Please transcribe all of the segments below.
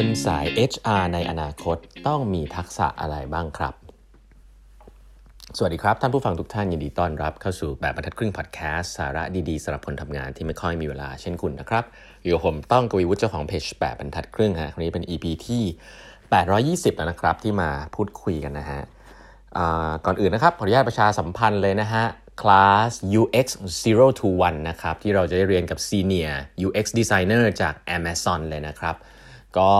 คนสาย HR ในอนาคตต้องมีทักษะอะไรบ้างครับ สวัสดีครับ ท่านผู้ฟังทุกท่านยินดีต้อนรับเข้าสู่แบบบรรทัดครึ่งพอดแคสต์สาระดีๆสำหรับคนทำงานที่ไม่ค่อยมีเวลาเช่นคุณนะครับ อยู่กับผมต้องกวีวุฒิเจ้าของเพจแบบบรรทัดครึ่งฮะวันนี้เป็น EP ที่ 820 แล้วนะครับ ที่มาพูดคุยกันนะฮะก่อนอื่นนะครับขออนุญาตประชาสัมพันธ์เลยนะฮะคลาส UX 0 to 1นะครับที่เราจะได้เรียนกับ Senior UX Designer จาก Amazon เลยนะครับ ก็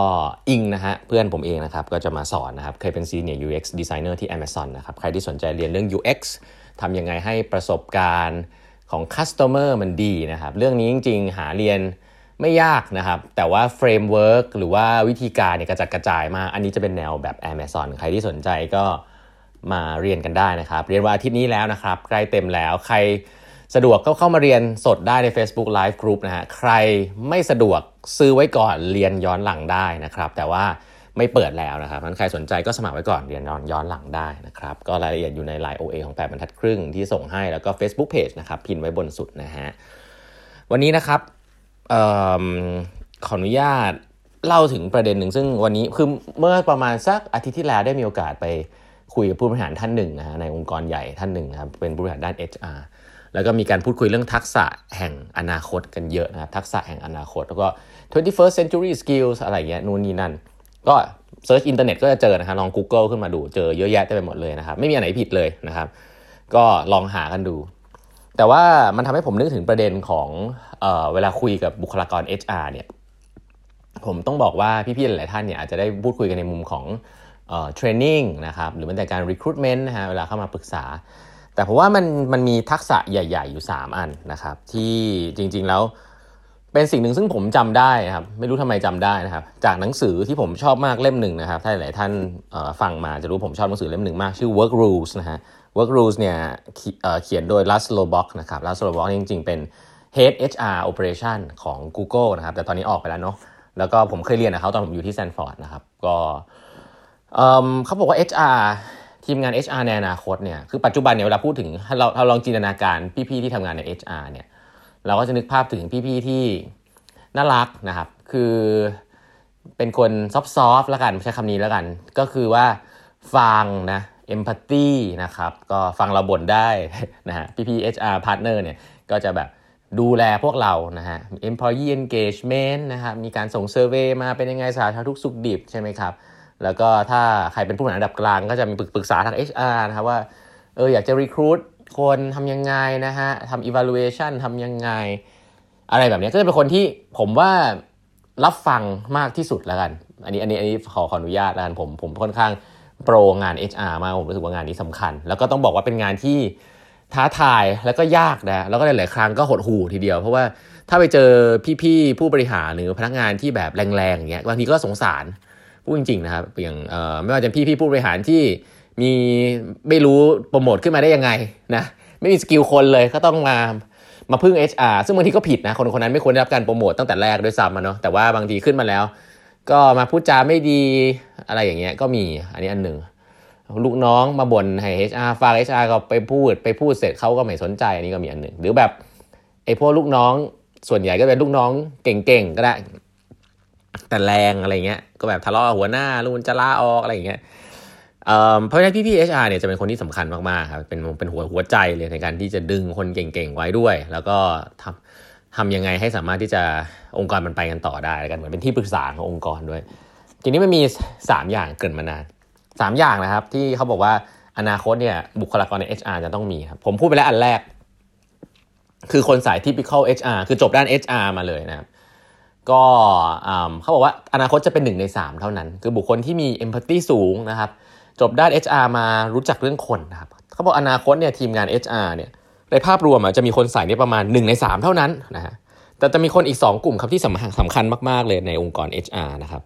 อิงนะฮะเพื่อนผมเองนะครับก็จะมาสอนนะครับเคยเป็น Senior UX Designer ที่ Amazon นะครับใครที่สนใจเรียนเรื่อง UX ทำยังไงให้ประสบการณ์ของ Customer มันดีนะครับเรื่องนี้จริง ๆ หาเรียนไม่ยากนะครับ แต่ว่า framework หรือว่าวิธีการเนี่ยกระจัดกระจายมากอันนี้จะเป็นแนวแบบ Amazon ใครที่สนใจก็มาเรียนกันได้นะครับ เรียนวันอาทิตย์นี้แล้วนะครับ ใกล้เต็มแล้วใคร สะดวกก็เข้ามาเรียนสดได้ใน Facebook Live Group นะฮะใครไม่สะดวกซื้อไว้ก่อนเรียนย้อนหลังได้นะครับ แต่ว่าไม่เปิดแล้วนะครับนั้นใครสนใจก็สมัครไว้ก่อนเรียนย้อนย้อนหลังได้นะครับ ก็รายละเอียดอยู่ใน Line OA ของ 8บรรทัดครึ่งที่ส่งให้แล้วก็ Facebook Page นะครับ พินไว้บนสุดนะฮะ วันนี้นะครับออขออนุญาตเล่าถึงประเด็นหนึ่ง ซึ่งวันนี้คือเมื่อประมาณสักอาทิตย์ที่แล้วได้มีโอกาสไปคุยกับผู้บริหารท่านหนึ่งนะฮะในองค์กรใหญ่ท่านหนึ่งนะครับเป็นผู้บริหารด้าน HR แล้วก็มีการพูดคุยเรื่องทักษะแห่งอนาคตกันเยอะนะครับทักษะแห่งอนาคต แล้วก็ 21st century skills อะไรเงี้ยนู่นนี่นั่น ก็ search อินเทอร์เน็ตก็จะเจอนะครับลอง Google ขึ้นมาดูเจอเยอะแยะเต็มไปหมดเลยนะครับไม่มีอันไหนผิดเลยนะครับ ก็ลองหากันดู แต่ว่ามันทำให้ผมนึกถึงประเด็นของเออเวลาคุยกับบุคลากร HR เนี่ยผมต้องบอกว่าพี่ๆหลายท่านเนี่ยอาจจะได้พูดคุยกันในมุมของเทรนนิ่งนะครับหรือแม้แต่การ recruitment นะฮะเวลาเข้ามาปรึกษา แต่ผมว่ามันมันมีทักษะใหญ่ ๆ อยู่ 3 อันนะครับ ที่จริง ๆแล้วเป็นสิ่งหนึ่งซึ่งผมจำได้ครับไม่รู้ทำไมจำได้นะครับ จากหนังสือที่ผมชอบมากเล่มหนึ่งนะครับ ถ้าหลายท่านฟังมาจะรู้ผมชอบหนังสือเล่มหนึ่งมากชื่อ Work Rules นะฮะ Work Rules เนี่ยเขียนโดย Laszlo Bock นะครับ Laszlo Bock จริง ๆ เป็น Head HR Operation ของ Google นะครับ แต่ตอนนี้ออกไปแล้วเนาะแล้วก็ผมเคยเรียนกับเขาตอนผมอยู่ที่แซนฟอร์ดนะครับ ก็เขาบอกว่า HR ทีมงาน HR ในอนาคตเนี่ยคือปัจจุบันเนี่ยเวลาพูดถึงเราเราลองจินตนาการพี่ๆที่ทำงานใน HR เนี่ยเราก็จะนึกภาพถึงพี่ๆที่น่ารักนะครับ คือเป็นคนซอฟต์ๆแล้วกันใช้คำนี้แล้วกัน ก็คือว่าฟังนะเอมพัตตีนะครับ ก็ฟังเราบ่นได้นะฮะพี่ๆ HR partner เนี่ยก็จะแบบดูแลพวกเรานะฮะ employee engagement นะครับมีการส่งเซอร์เวยมาเป็นยังไงสาธารณทุกสุขดิบใช่ไหมครับ แล้วก็ถ้าใครเป็นผู้บริหารระดับกลางก็จะมีปรึกษาทาง HR นะครับว่าเอออยากจะ recruit คนทำยังไงนะฮะทำ evaluation ทำยังไง อะไรแบบนี้ก็จะเป็นคนที่ผมว่ารับฟังมากที่สุดแล้วกัน อันนี้อันนี้อันนี้ขอขออนุญาตแล้วกันผมผมค่อนข้างโปรงาน HR มากผมรู้สึกว่างานนี้สำคัญ แล้วก็ต้องบอกว่าเป็นงานที่ท้าทายแล้วก็ยากนะแล้วก็หลาย ๆ ครั้งก็หดหู่ทีเดียว เพราะว่าถ้าไปเจอพี่ ๆ ผู้บริหารหรือพนักงานที่แบบแรง ๆ อย่างเงี้ยบางทีก็สงสาร พูดจริงๆนะครับอย่างไม่ว่าจะพี่พี่ผู้บริหารที่มีไม่รู้โปรโมทขึ้นมาได้ยังไงนะไม่มีสกิลคนเลยก็ต้องมามาพึ่ง HR ซึ่งบางทีก็ผิดนะคนคนนั้นไม่ควรได้รับการโปรโมทตั้งแต่แรกด้วยซ้ำเนาะแต่ว่าบางทีขึ้นมาแล้ว ก็มาพูดจาไม่ดีอะไรอย่างเงี้ยก็มีอันนี้อันหนึ่งลูกน้องมาบ่นให้ HR ฟัง HR ก็ไปพูดไปพูดเสร็จเขาก็ไม่สนใจอันนี้ก็มีอันหนึ่งหรือแบบไอ้พวกลูกน้องส่วนใหญ่ก็เป็นลูกน้องเก่งๆก็ได้ แต่แรงอะไรเงี้ย ก็แบบทะเลาะหัวหน้าลุงจะลาออกอะไรอย่างเงี้ยเพราะฉะนั้นพี่พี่เอชอาร์เนี่ยจะเป็นคนที่สำคัญมากๆครับเป็นเป็นหัวหัวใจเลยในการที่จะดึงคนเก่งๆไว้ด้วย แล้วก็ทำทำยังไงให้สามารถที่จะองค์กรมันไปกันต่อได้กันเหมือนเป็นที่ปรึกษาขององค์กรด้วย ทีนี้มันมี 3 อย่างเกิดมานาน 3 อย่างนะครับ ที่เขาบอกว่าอนาคตเนี่ยบุคลากรใน HR จะต้องมีครับ ผมพูดไปแล้วอันแรก คือคนสายที่ typical HR คือจบด้าน HR มาเลยนะครับ ก็เขาบอกว่าอนาคตจะเป็นหนึ่งใน 3 เท่านั้น คือบุคคลที่มีเอมพัตตีสูงนะครับ จบด้าน HR มารู้จักเรื่องคนนะครับเขาบอกอนาคตเนี่ยทีมงาน HR เนี่ยในภาพรวมจะมีคนใส่เนี่ยประมาณ 1 ใน 3 เท่านั้นนะฮะแต่จะมีคนอีก 2 กลุ่มครับที่สำคัญสำคัญมาก ๆ เลยในองค์กร HR นะครับ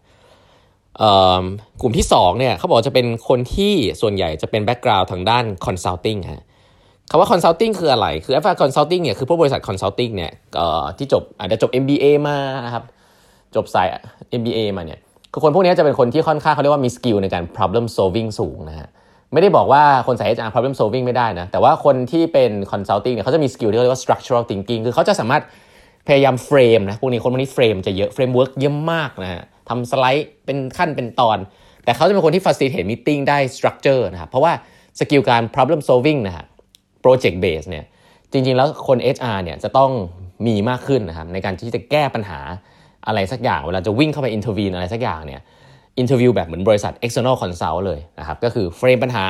กลุ่มที่2เนี่ยเขาบอกจะเป็นคนที่ส่วนใหญ่จะเป็น background ทางด้าน consulting ฮะ คำว่า consulting คืออะไร คือ เอ่อ consulting เนี่ย คือพวกบริษัท consulting เนี่ยที่จบอาจจะจบ MBA มานะครับ จบสาย MBA มาเนี่ย คือคนพวกนี้จะเป็นคนที่ค่อนข้างเขาเรียกว่ามี skill ในการ problem solving สูงนะฮะ ไม่ได้บอกว่าคนสาย HR problem solving ไม่ได้นะ แต่ว่าคนที่เป็น consulting เนี่ยเขาจะมี skill ที่เรียกว่า structural thinking คือเขาจะสามารถพยายาม frame นะ พวกนี้คนพวกนี้ frame จะเยอะ framework เยอะมากนะฮะทำสไลด์เป็นขั้นเป็นตอน แต่เขาจะเป็นคนที่ facilitate meeting ได้ structure นะครับ เพราะว่า skill การ problem solving นะฮะ project base เนี่ยจริงๆแล้วคน HR เนี่ยจะต้องมีมากขึ้นนะครับในการที่จะแก้ปัญหาอะไรสักอย่าง เวลาจะวิ่งเข้าไป intervene อะไรสักอย่างเนี่ยinterview แบบเหมือนบริษัท external consult เลยนะครับก็คือ frame ปัญหา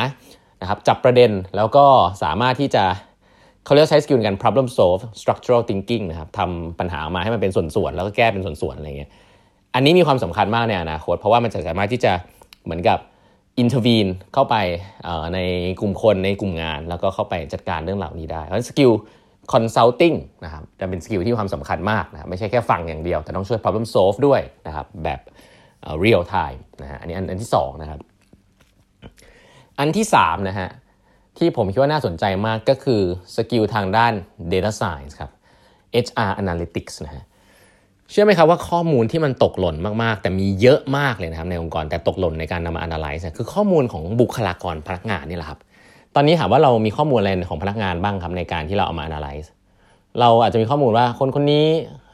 นะครับจับประเด็นแล้วก็สามารถที่จะเขาเรียกใช้ skill การ problem solve structural thinking นะครับทำปัญหามาให้มันเป็นส่วนๆ แล้วก็แก้เป็นส่วนๆ อะไรเงี้ย อันนี้มีความสำคัญมากในอนาคต เพราะว่ามันจะสามารถที่จะเหมือนกับ intervene เข้าไปในกลุ่มคนในกลุ่มงาน แล้วก็เข้าไปจัดการเรื่องเหล่านี้ได้ เพราะ skill consulting นะครับจะเป็น skill ที่ความสำคัญมากนะไม่ใช่แค่ฟังอย่างเดียว แต่ต้องช่วย problem solve ด้วยนะครับแบบ real time นะฮะอันนี้อันอันที่2นะครับอันที่3นะฮะที่ผมคิดว่าน่าสนใจมากก็คือสกิลทางด้าน data science ครับ HR analytics นะฮะ เชื่อไหมครับว่าข้อมูลที่มันตกหล่นมากๆ แต่มีเยอะมากเลยนะครับในองค์กรแต่ตกหล่นในการนำมา analyze คือข้อมูลของบุคลากรพนักงานนี่แหละครับ ตอนนี้ถามว่าเรามีข้อมูลอะไรของพนักงานบ้างครับในการที่เราเอามา analyze เราอาจจะมีข้อมูลว่าคนคนนี้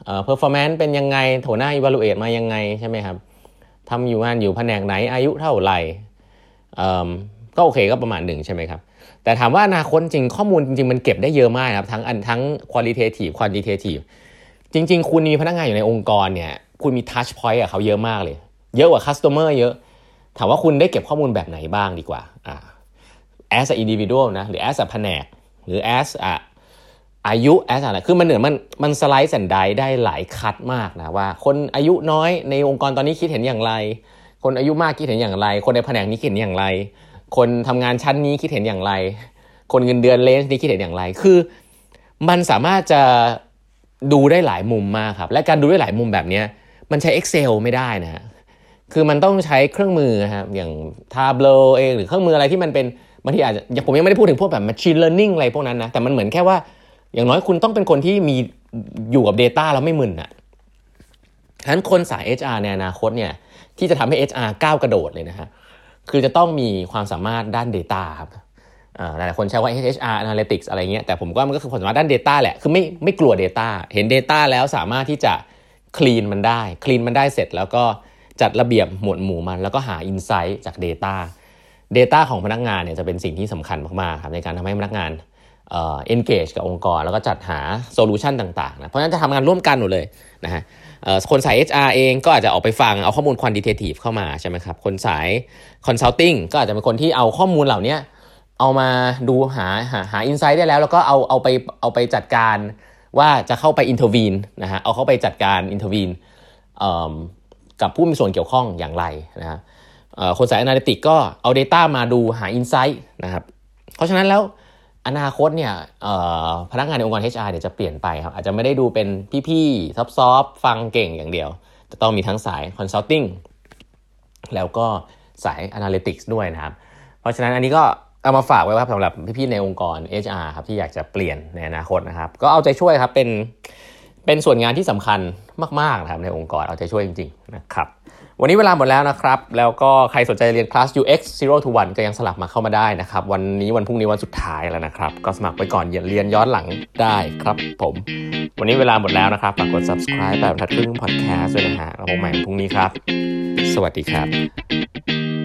เอ่อ performance เป็นยังไงโถหน้า evaluate มายังไงใช่ไหมครับทำอยู่งานอยู่แผนกไหนอายุเท่าไหร่ก็โอเคก็ประมาณหนึ่งใช่ไหมครับแต่ถามว่าอนาคตจริงข้อมูลจริงๆมันเก็บได้เยอะมากครับทั้งอันทั้ง qualitative quantitative จริง ๆ คุณมีพนักงานอยู่ในองค์กรเนี่ย คุณมี touch point กับเขาเยอะมากเลย เยอะกว่า customer เยอะ ถามว่าคุณได้เก็บข้อมูลแบบไหนบ้างดีกว่าอ่า as a individual นะ หรือ as a แผนก หรือ as a อายุ as อะไร คือมันเหนือมันมันสไลด์สันไดได้หลายคัดมากนะว่า คนอายุน้อยในองค์กรตอนนี้คิดเห็นอย่างไร คนอายุมากคิดเห็นอย่างไร คนในแผนกนี้คิดเห็นอย่างไร คนทำงานชั้นนี้คิดเห็นอย่างไร คนเงินเดือนเลนส์นี้คิดเห็นอย่างไร คือ มันสามารถจะ ดูได้หลายมุมมากครับ และการดูได้หลายมุมแบบนี้มันใช้ Excel ไม่ได้นะฮะคือมันต้องใช้เครื่องมือครับอย่าง Tableau เองหรือเครื่องมืออะไรที่มันเป็นบางทีอาจจะผมยังไม่ได้พูดถึงพวกแบบ machine learning อะไรพวกนั้นนะแต่มันเหมือนแค่ว่า อย่างน้อยคุณต้องเป็นคนที่มีอยู่กับ Data แล้วไม่มึนอะฉะนั้นคนสาย HR ในอนาคตเนี่ยที่จะทำให้ HR ก้าวกระโดดเลยนะฮะคือจะต้องมีความสามารถด้าน Data ครับ หลายคนใช้ว่า HR Analytics อะไรเงี้ยแต่ผมก็มันก็คือความสามารถด้าน Data แหละคือไม่ไม่กลัว Data เห็น Data แล้วสามารถที่จะคลีนมันได้คลีนมันได้เสร็จแล้วก็จัดระเบียบหมวดหมู่มัน แล้วก็หา Insight จาก Data Data ของพนักงานเนี่ยจะเป็นสิ่งที่สำคัญมากๆครับในการทำให้พนักงานเอ่อ engage กับองค์กร แล้วก็จัดหาโซลูชันต่างๆนะเพราะฉะนั้นจะทำงานร่วมกันหมดเลยนะฮะคนสาย HR เองก็อาจจะออกไปฟังเอาข้อมูล quantitative เข้ามาใช่ไหมครับคนสาย consulting ก็อาจจะเป็นคนที่เอาข้อมูลเหล่านี้ เอามาดูหาหาหา insight ได้แล้ว แล้วก็เอาเอาไปเอาไปจัดการว่าจะเข้าไป intervene นะฮะเอาเข้าไปจัดการ intervene กับผู้มีส่วนเกี่ยวข้องอย่างไรนะฮะคนสาย Analytics ก็เอา Data มาดูหา Insight นะครับเพราะฉะนั้นแล้วอนาคตเนี่ยพนักงานในองค์กร HR เนี่ยจะเปลี่ยนไปครับอาจจะไม่ได้ดูเป็นพี่ๆ soft ๆฟังเก่งอย่างเดียว จะต้องมีทั้งสาย Consulting แล้วก็สาย Analytics ด้วยนะครับ เพราะฉะนั้นอันนี้ก็ เอามาฝากไว้ครับสำหรับพี่ๆในองค์กร HR ครับที่อยากจะเปลี่ยนในอนาคตนะครับ ก็เอาใจช่วยครับเป็นเป็นส่วนงานที่สำคัญมากๆนะครับในองค์กรเอาใจช่วยจริงๆนะครับวันนี้เวลาหมดแล้วนะครับ แล้วก็ใครสนใจเรียนคลาส UX 0 to 1 ก็ยังสลับมาเข้ามาได้นะครับ วันนี้วันพรุ่งนี้วันสุดท้ายแล้วนะครับ ก็สมัครไปก่อนเรียนย้อนหลังได้ครับผม วันนี้เวลาหมดแล้วนะครับ ฝากกด subscribe แบบทัดครึ่ง podcast ด้วยนะฮะแล้วพบใหม่พรุ่งนี้ครับ สวัสดีครับ